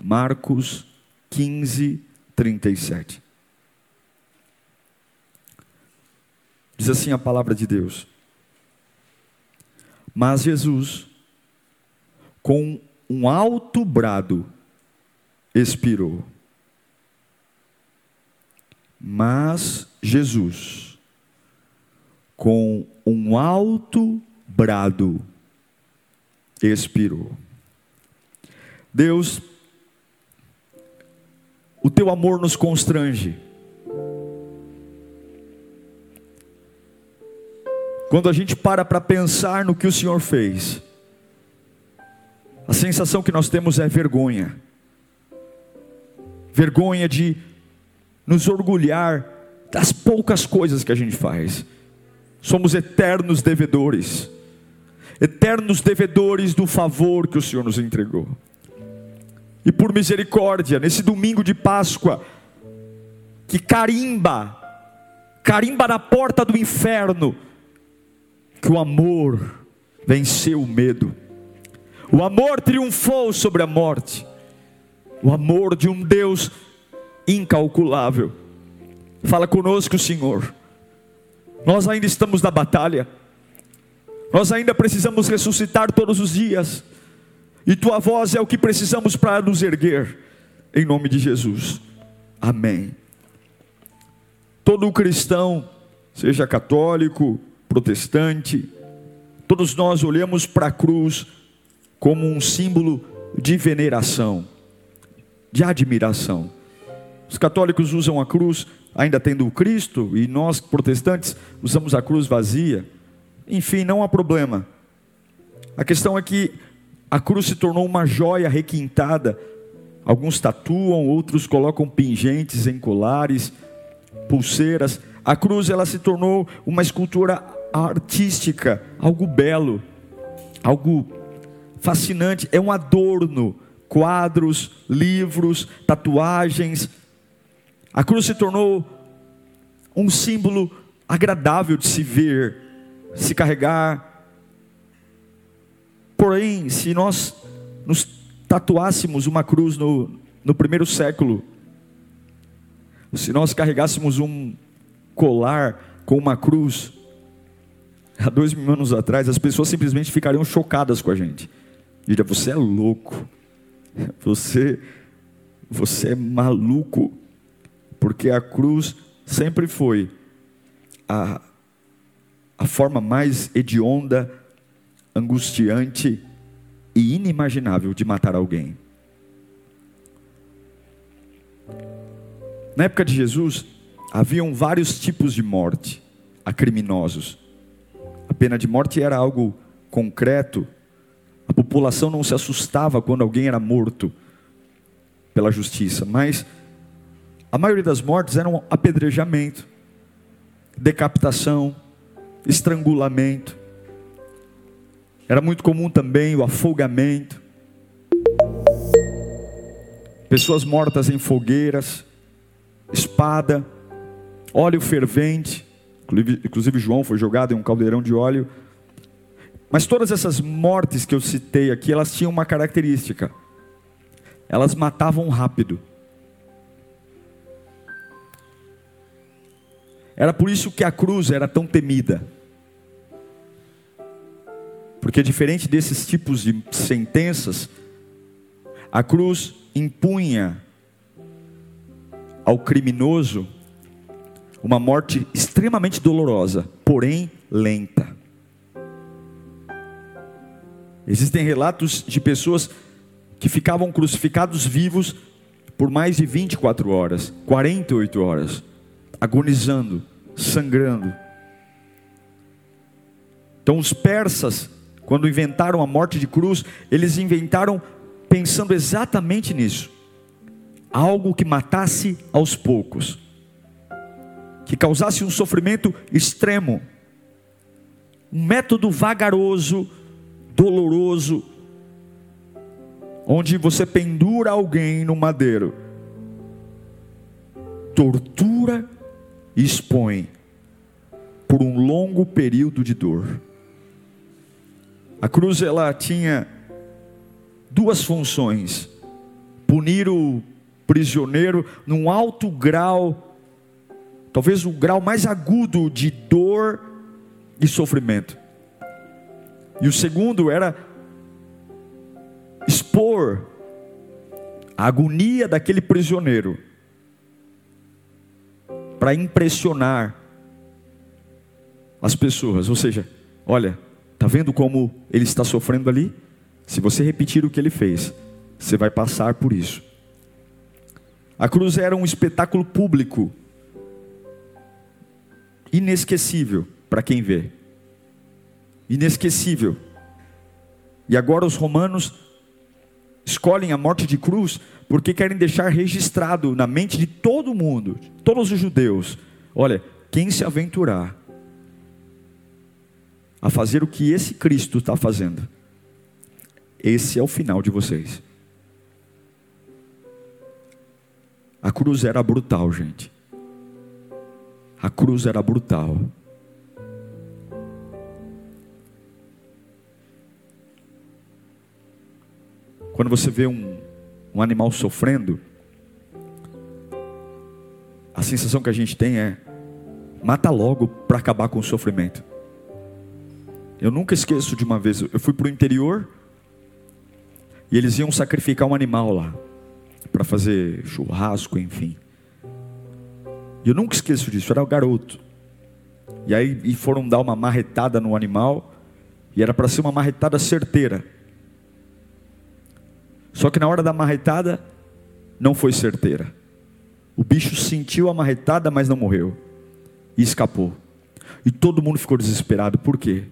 Marcos 15, 37. Diz assim a palavra de Deus. Mas Jesus, com um alto brado, expirou. Mas Jesus, com um alto brado, expirou. Deus o teu amor nos constrange. Quando a gente para para pensar no que o Senhor fez, a sensação que nós temos é vergonha. Vergonha de nos orgulhar das poucas coisas que a gente faz. Somos eternos devedores, eternos devedores do favor que o Senhor nos entregou e por misericórdia, nesse domingo de Páscoa, que carimba, carimba na porta do inferno, que o amor venceu o medo, o amor triunfou sobre a morte, o amor de um Deus incalculável. Fala conosco, Senhor. Nós ainda estamos na batalha, nós ainda precisamos ressuscitar todos os dias e tua voz é o que precisamos para nos erguer, em nome de Jesus. Amém. Todo cristão, seja católico, protestante, todos nós olhamos para a cruz como um símbolo de veneração, de admiração. Os católicos usam a cruz ainda tendo o Cristo, e nós protestantes usamos a cruz vazia. Enfim, não há problema. A questão é que a cruz se tornou uma joia requintada. Alguns tatuam, outros colocam pingentes em colares, pulseiras. A cruz ela se tornou uma escultura artística, algo belo, algo fascinante, é um adorno, quadros, livros, tatuagens. A cruz se tornou um símbolo agradável de se ver, se carregar, Porém, se nós nos tatuássemos uma cruz no, no primeiro século, se nós carregássemos um colar com uma cruz, há dois mil anos atrás, as pessoas simplesmente ficariam chocadas com a gente. Diriam, você é louco, você, você é maluco, porque a cruz sempre foi a, a forma mais hedionda angustiante e inimaginável de matar alguém. Na época de Jesus, haviam vários tipos de morte a criminosos. A pena de morte era algo concreto. A população não se assustava quando alguém era morto pela justiça, mas a maioria das mortes eram apedrejamento, decapitação, estrangulamento. Era muito comum também o afogamento. Pessoas mortas em fogueiras, espada, óleo fervente. Inclusive, João foi jogado em um caldeirão de óleo. Mas todas essas mortes que eu citei aqui, elas tinham uma característica: elas matavam rápido. Era por isso que a cruz era tão temida. Porque diferente desses tipos de sentenças, a cruz impunha ao criminoso uma morte extremamente dolorosa, porém lenta. Existem relatos de pessoas que ficavam crucificados vivos por mais de 24 horas, 48 horas, agonizando, sangrando. Então os persas quando inventaram a morte de cruz, eles inventaram pensando exatamente nisso. algo que matasse aos poucos, que causasse um sofrimento extremo, um método vagaroso, doloroso, onde você pendura alguém no madeiro, tortura e expõe por um longo período de dor. A cruz ela tinha duas funções: punir o prisioneiro num alto grau, talvez o grau mais agudo de dor e sofrimento. E o segundo era expor a agonia daquele prisioneiro para impressionar as pessoas, ou seja, olha, tá vendo como ele está sofrendo ali? Se você repetir o que ele fez, você vai passar por isso. A cruz era um espetáculo público, inesquecível para quem vê. Inesquecível. E agora os romanos escolhem a morte de cruz porque querem deixar registrado na mente de todo mundo, todos os judeus: olha, quem se aventurar a fazer o que esse Cristo está fazendo, esse é o final de vocês. A cruz era brutal, gente. A cruz era brutal. Quando você vê um, um animal sofrendo, a sensação que a gente tem é: mata logo para acabar com o sofrimento. Eu nunca esqueço de uma vez, eu fui para o interior e eles iam sacrificar um animal lá para fazer churrasco, enfim. E eu nunca esqueço disso, era o garoto. E aí e foram dar uma marretada no animal e era para ser uma marretada certeira. Só que na hora da marretada, não foi certeira. O bicho sentiu a marretada, mas não morreu. E escapou. E todo mundo ficou desesperado. Por quê?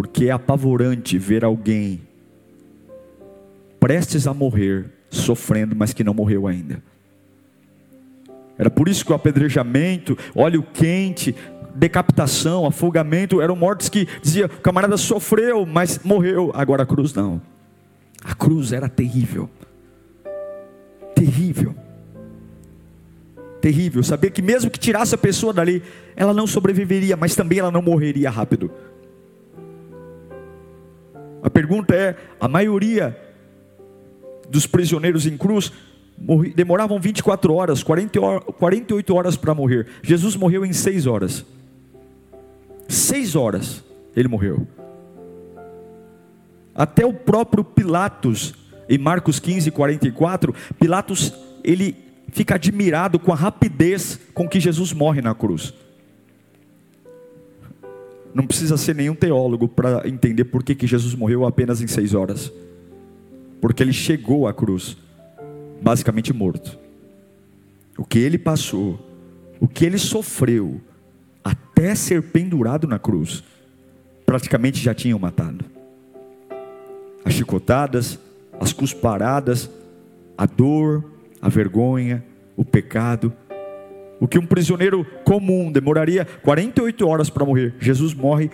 Porque é apavorante ver alguém prestes a morrer, sofrendo, mas que não morreu ainda. Era por isso que o apedrejamento, óleo quente, decapitação, afogamento eram mortes que dizia, o camarada sofreu, mas morreu. Agora a cruz não. A cruz era terrível. Terrível. Terrível. Saber que mesmo que tirasse a pessoa dali, ela não sobreviveria, mas também ela não morreria rápido. A pergunta é: a maioria dos prisioneiros em cruz demoravam 24 horas, 48 horas para morrer. Jesus morreu em 6 horas. 6 horas ele morreu. Até o próprio Pilatos, em Marcos 15, 44, Pilatos ele fica admirado com a rapidez com que Jesus morre na cruz. Não precisa ser nenhum teólogo para entender por que, que Jesus morreu apenas em seis horas. Porque ele chegou à cruz, basicamente morto. O que ele passou, o que ele sofreu, até ser pendurado na cruz, praticamente já tinham matado as chicotadas, as cusparadas, a dor, a vergonha, o pecado. O que um prisioneiro comum demoraria 48 horas para morrer, Jesus morre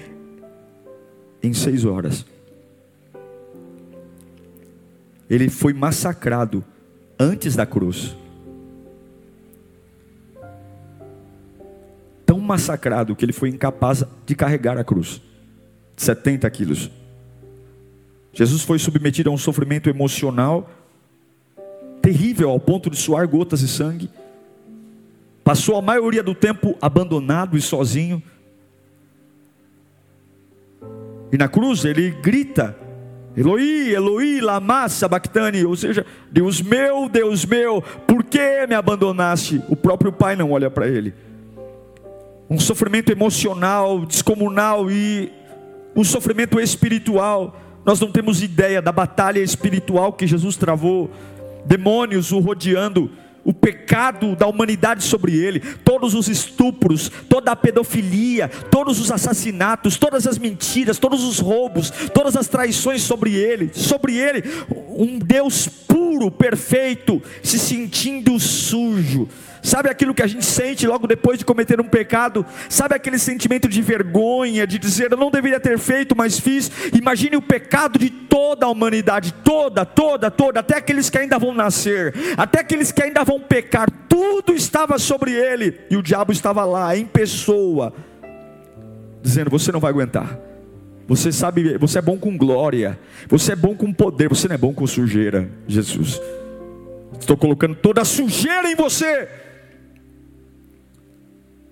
em seis horas. Ele foi massacrado antes da cruz. Tão massacrado que ele foi incapaz de carregar a cruz 70 quilos. Jesus foi submetido a um sofrimento emocional terrível ao ponto de suar gotas de sangue. Passou a maioria do tempo abandonado e sozinho. E na cruz ele grita: Eloi, Eloi, lama sabachthani, ou seja, Deus meu, Deus meu, por que me abandonaste? O próprio pai não olha para ele. Um sofrimento emocional, descomunal e um sofrimento espiritual. Nós não temos ideia da batalha espiritual que Jesus travou, demônios o rodeando, o pecado da humanidade sobre ele, todos os estupros, toda a pedofilia, todos os assassinatos, todas as mentiras, todos os roubos, todas as traições sobre ele, sobre ele, um Deus puro, perfeito, se sentindo sujo, Sabe aquilo que a gente sente logo depois de cometer um pecado? Sabe aquele sentimento de vergonha, de dizer eu não deveria ter feito, mas fiz? Imagine o pecado de toda a humanidade, toda, toda, toda, até aqueles que ainda vão nascer, até aqueles que ainda vão pecar, tudo estava sobre ele, e o diabo estava lá, em pessoa, dizendo: Você não vai aguentar. Você sabe, você é bom com glória, você é bom com poder, você não é bom com sujeira, Jesus. Estou colocando toda a sujeira em você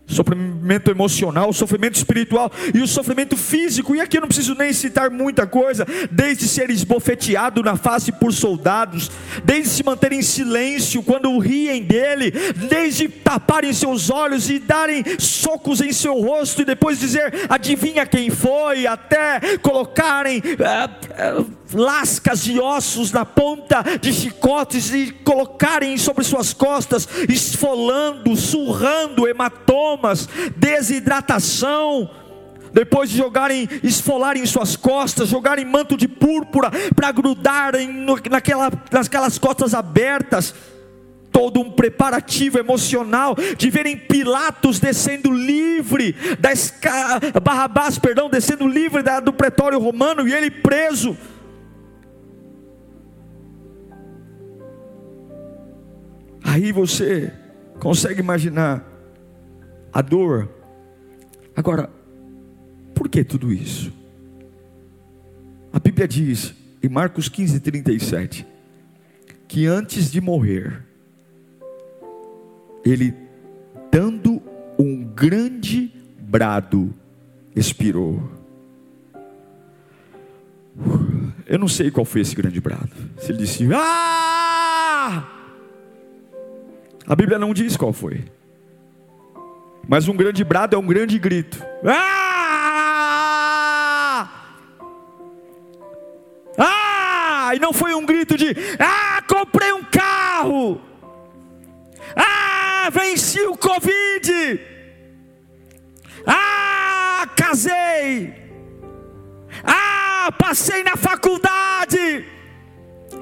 sofrimento emocional, sofrimento espiritual e o sofrimento físico. E aqui eu não preciso nem citar muita coisa, desde ser esbofeteado na face por soldados, desde se manter em silêncio quando riem dele, desde taparem seus olhos e darem socos em seu rosto e depois dizer adivinha quem foi, até colocarem uh, uh, lascas de ossos na ponta de chicotes e colocarem sobre suas costas, esfolando, surrando hematomas, desidratação. Depois de jogarem, esfolarem suas costas, jogarem manto de púrpura para grudarem naquela, naquelas costas abertas, todo um preparativo emocional de verem Pilatos descendo livre da esca... Barrabás, perdão, descendo livre da, do pretório romano e ele preso. Aí você consegue imaginar a dor. Agora, por que tudo isso? A Bíblia diz em Marcos 15, 37, que antes de morrer, ele, dando um grande brado, expirou. Eu não sei qual foi esse grande brado. Se ele disse, ah! A Bíblia não diz qual foi. Mas um grande brado é um grande grito. Ah! Ah! E não foi um grito de: Ah, comprei um carro. Ah, venci o Covid. Ah, casei. Ah, passei na faculdade.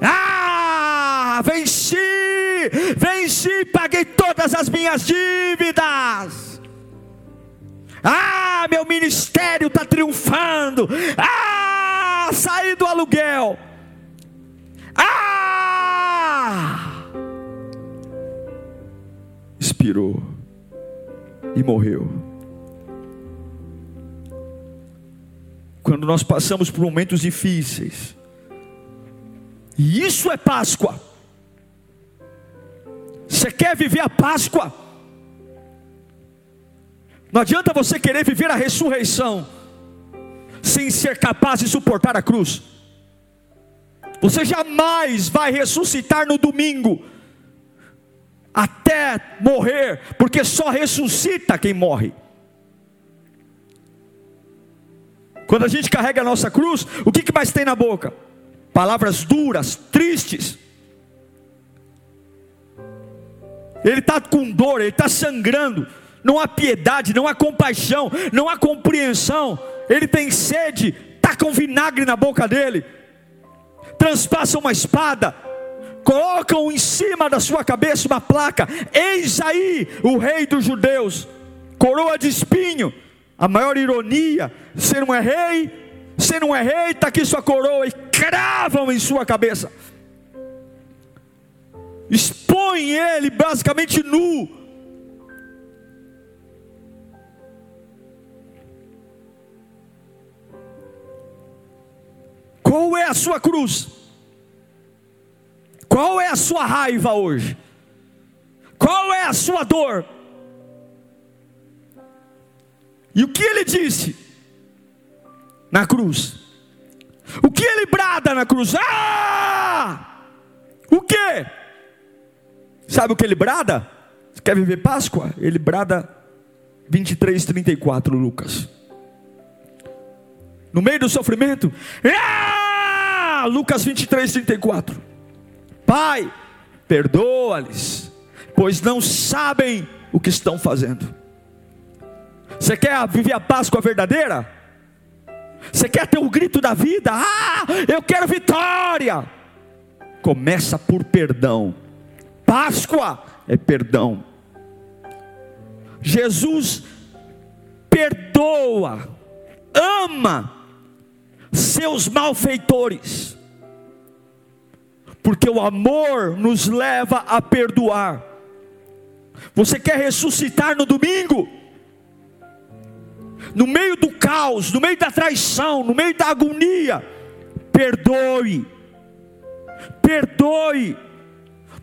Ah, venci, venci, paguei todas as minhas dívidas. Ah, meu ministério está triunfando. Ah, saí do aluguel. Ah, expirou e morreu. Quando nós passamos por momentos difíceis, e isso é Páscoa. Você quer viver a Páscoa? Não adianta você querer viver a ressurreição sem ser capaz de suportar a cruz. Você jamais vai ressuscitar no domingo até morrer, porque só ressuscita quem morre. Quando a gente carrega a nossa cruz, o que, que mais tem na boca? palavras duras, tristes. Ele está com dor, ele está sangrando. Não há piedade, não há compaixão, não há compreensão. Ele tem sede, está com vinagre na boca dele. Transpassam uma espada, colocam em cima da sua cabeça uma placa: Eis aí o rei dos judeus, coroa de espinho. A maior ironia: você não é rei, você não é rei, está aqui sua coroa, e cravam em sua cabeça. Expõe ele basicamente nu. Qual é a sua cruz? Qual é a sua raiva hoje? Qual é a sua dor? E o que ele disse? na cruz. O que ele brada na cruz? Ah! O que? Sabe o que ele brada? Você quer viver Páscoa? Ele brada 23, 34, Lucas. No meio do sofrimento, ah! Lucas 23, 34. Pai, perdoa-lhes, pois não sabem o que estão fazendo. Você quer viver a Páscoa verdadeira? Você quer ter o grito da vida? Ah, eu quero vitória! Começa por perdão. Páscoa é perdão. Jesus perdoa, ama seus malfeitores, porque o amor nos leva a perdoar. Você quer ressuscitar no domingo? No meio do caos, no meio da traição, no meio da agonia, perdoe, perdoe,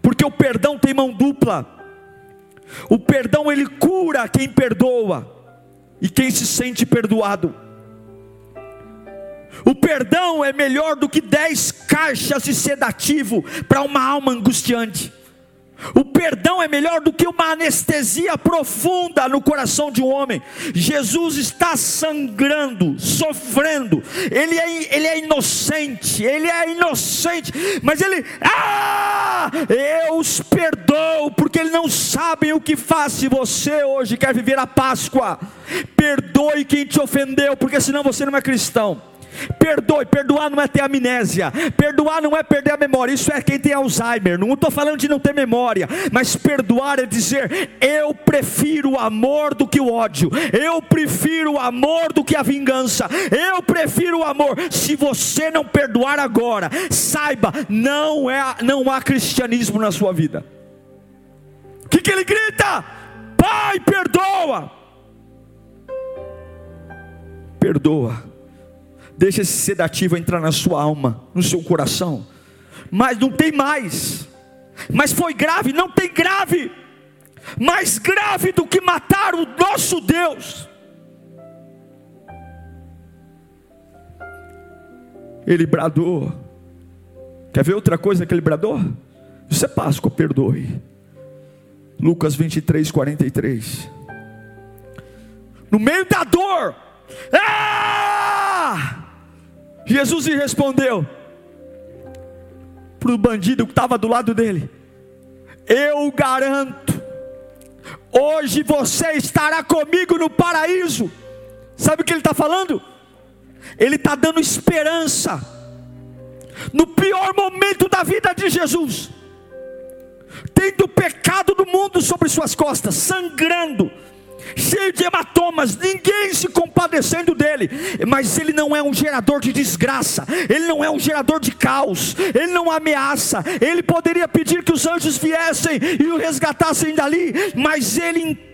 porque o perdão tem mão dupla. O perdão ele cura quem perdoa e quem se sente perdoado. O perdão é melhor do que dez caixas de sedativo para uma alma angustiante. O perdão é melhor do que uma anestesia profunda no coração de um homem. Jesus está sangrando, sofrendo. Ele é, ele é inocente, ele é inocente, mas ele, ah, eu os perdoo, porque eles não sabem o que faz. Se você hoje quer viver a Páscoa, perdoe quem te ofendeu, porque senão você não é cristão. Perdoe, perdoar não é ter amnésia, perdoar não é perder a memória, isso é quem tem Alzheimer. Não estou falando de não ter memória, mas perdoar é dizer: eu prefiro o amor do que o ódio, eu prefiro o amor do que a vingança, eu prefiro o amor. Se você não perdoar agora, saiba, não, é, não há cristianismo na sua vida. O que, que ele grita? Pai, perdoa. Perdoa Deixa esse sedativo entrar na sua alma, no seu coração. Mas não tem mais. Mas foi grave, não tem grave. Mais grave do que matar o nosso Deus. Ele bradou. Quer ver outra coisa que ele bradou? Isso é Páscoa, perdoe. Lucas 23, 43. No meio da dor. Ah! Jesus lhe respondeu para o bandido que estava do lado dele: Eu garanto, hoje você estará comigo no paraíso. Sabe o que ele está falando? Ele está dando esperança. No pior momento da vida de Jesus, tendo o pecado do mundo sobre suas costas, sangrando, cheio de hematomas, ninguém se compadecendo dele, mas ele não é um gerador de desgraça, ele não é um gerador de caos, ele não ameaça, ele poderia pedir que os anjos viessem e o resgatassem dali, mas ele entende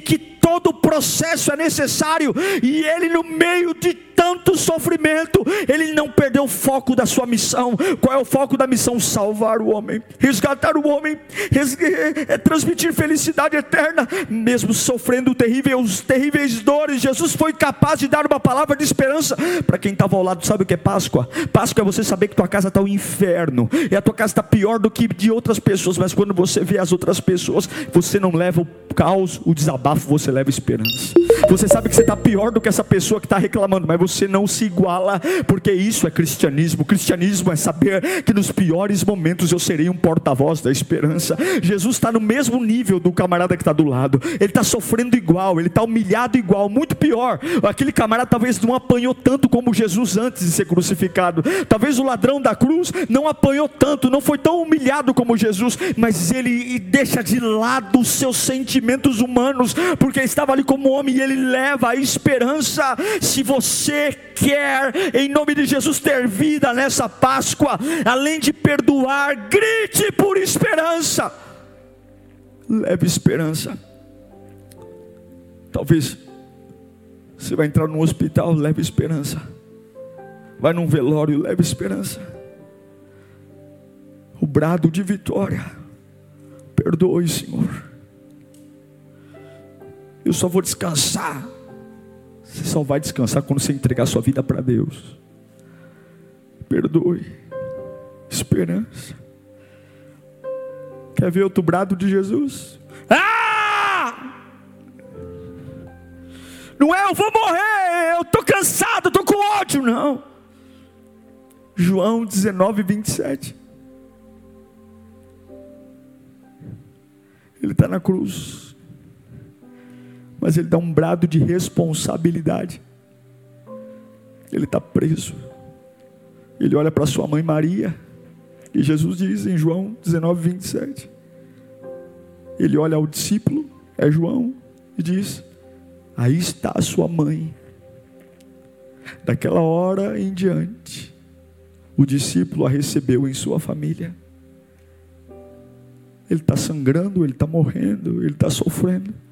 que todo o processo é necessário e ele, no meio de tanto sofrimento, ele não perdeu o foco da sua missão. Qual é o foco da missão? Salvar o homem, resgatar o homem, é transmitir felicidade eterna, mesmo sofrendo terríveis, terríveis dores. Jesus foi capaz de dar uma palavra de esperança para quem estava ao lado. Sabe o que é Páscoa? Páscoa é você saber que tua casa está um inferno e a tua casa está pior do que de outras pessoas, mas quando você vê as outras pessoas, você não leva o caos, o desabafo, você leva esperança. Você sabe que você está pior do que essa pessoa que está reclamando, mas você não se iguala, porque isso é cristianismo. Cristianismo é saber que nos piores momentos eu serei um porta-voz da esperança. Jesus está no mesmo nível do camarada que está do lado, ele está sofrendo igual, ele está humilhado igual, muito pior. Aquele camarada talvez não apanhou tanto como Jesus antes de ser crucificado, talvez o ladrão da cruz não apanhou tanto, não foi tão humilhado como Jesus, mas ele deixa de lado os seus sentimentos humanos, porque estava ali como homem e ele leva a esperança. Se você quer, em nome de Jesus, ter vida nessa Páscoa, além de perdoar, grite por esperança. Leve esperança. Talvez você vai entrar num hospital, leve esperança. Vai num velório, leve esperança. O brado de vitória. Perdoe, Senhor. Eu só vou descansar você só vai descansar quando você entregar sua vida para Deus. Perdoe. Esperança. Quer ver outro brado de Jesus? Ah! Não é eu vou morrer, eu estou cansado, estou com ódio, não. João 19, 27. Ele está na cruz. Mas ele dá um brado de responsabilidade. Ele está preso. Ele olha para sua mãe Maria. E Jesus diz em João 19, 27. Ele olha ao discípulo, é João, e diz: Aí está a sua mãe. Daquela hora em diante, o discípulo a recebeu em sua família. Ele está sangrando, ele está morrendo, ele está sofrendo.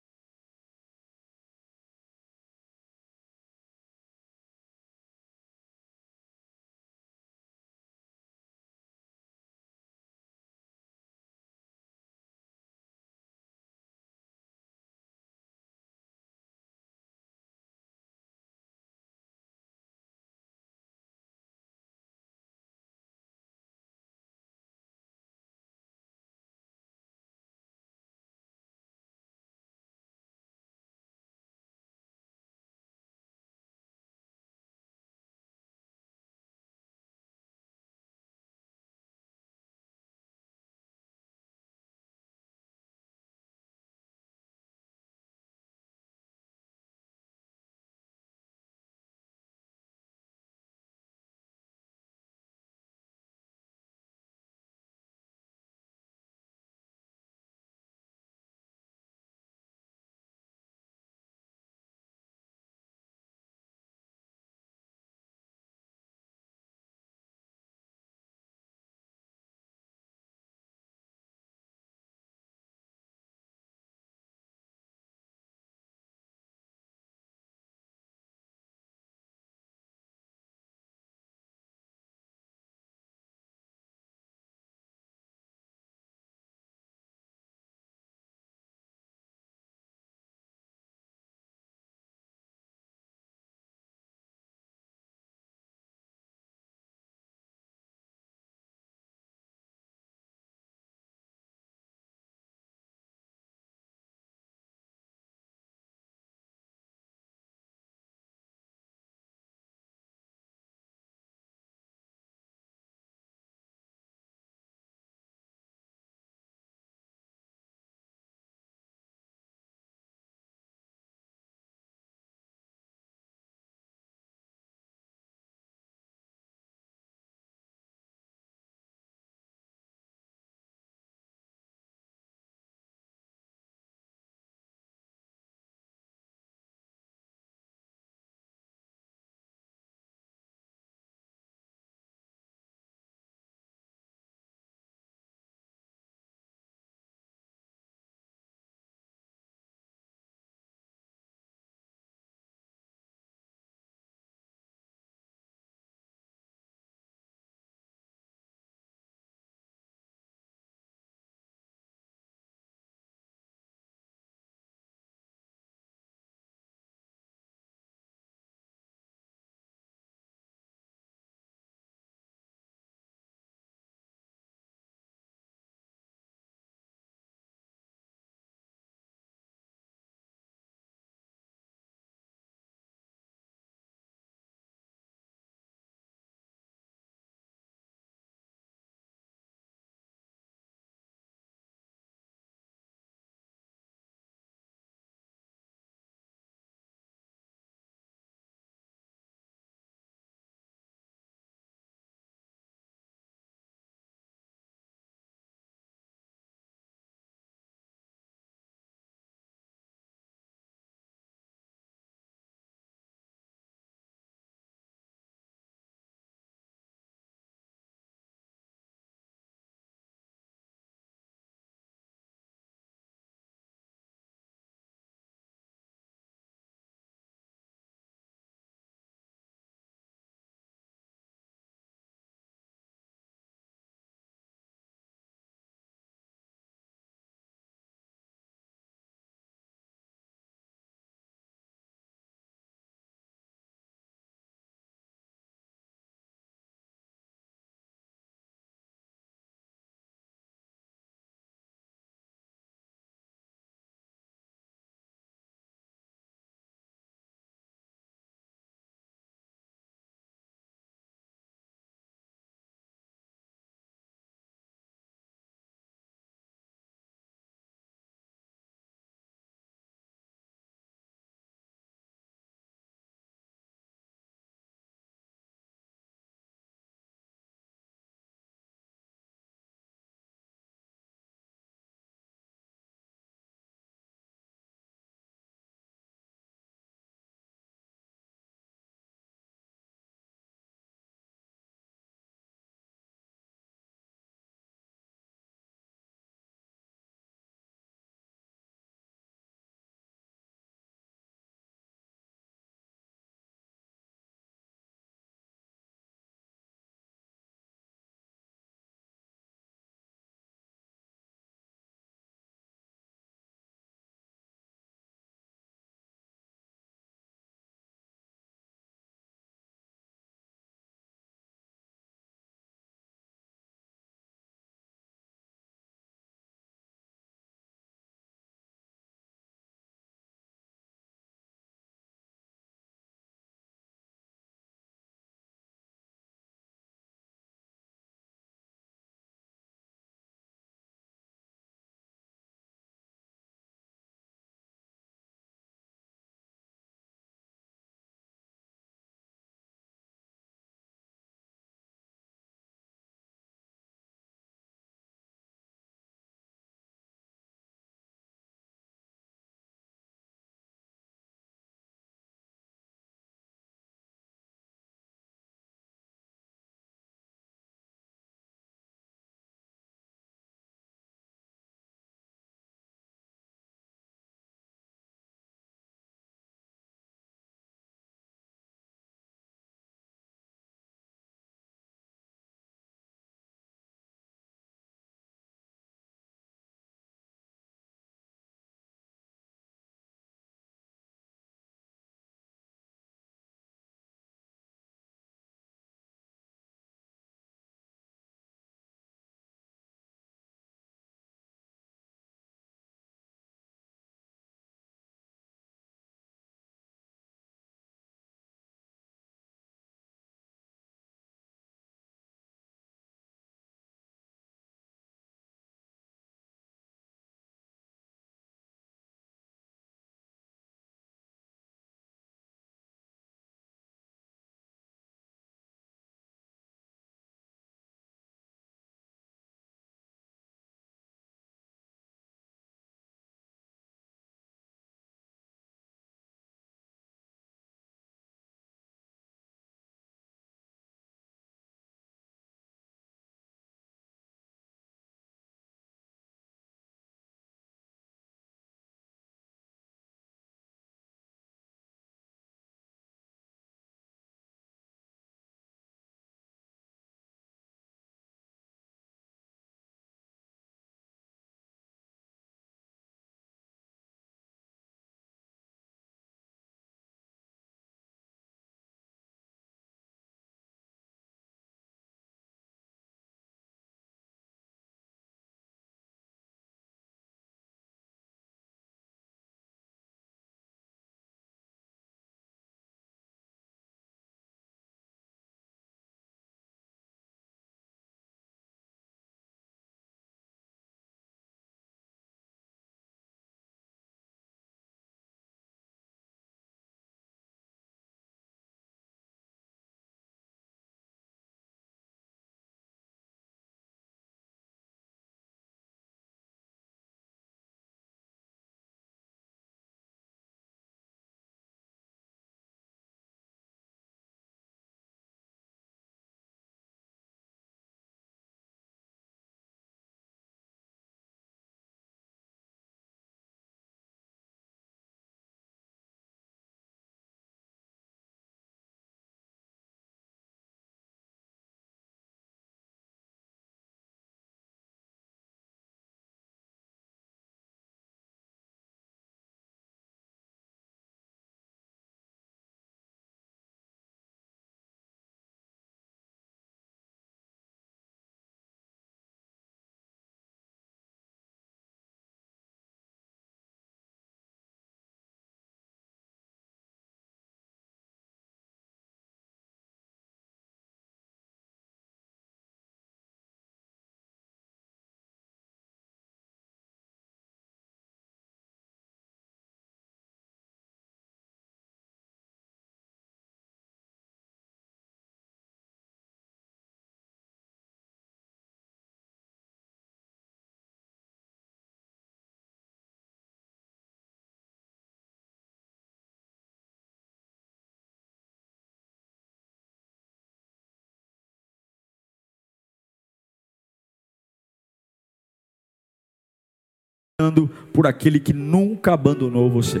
Por aquele que nunca abandonou você.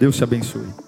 Deus te abençoe.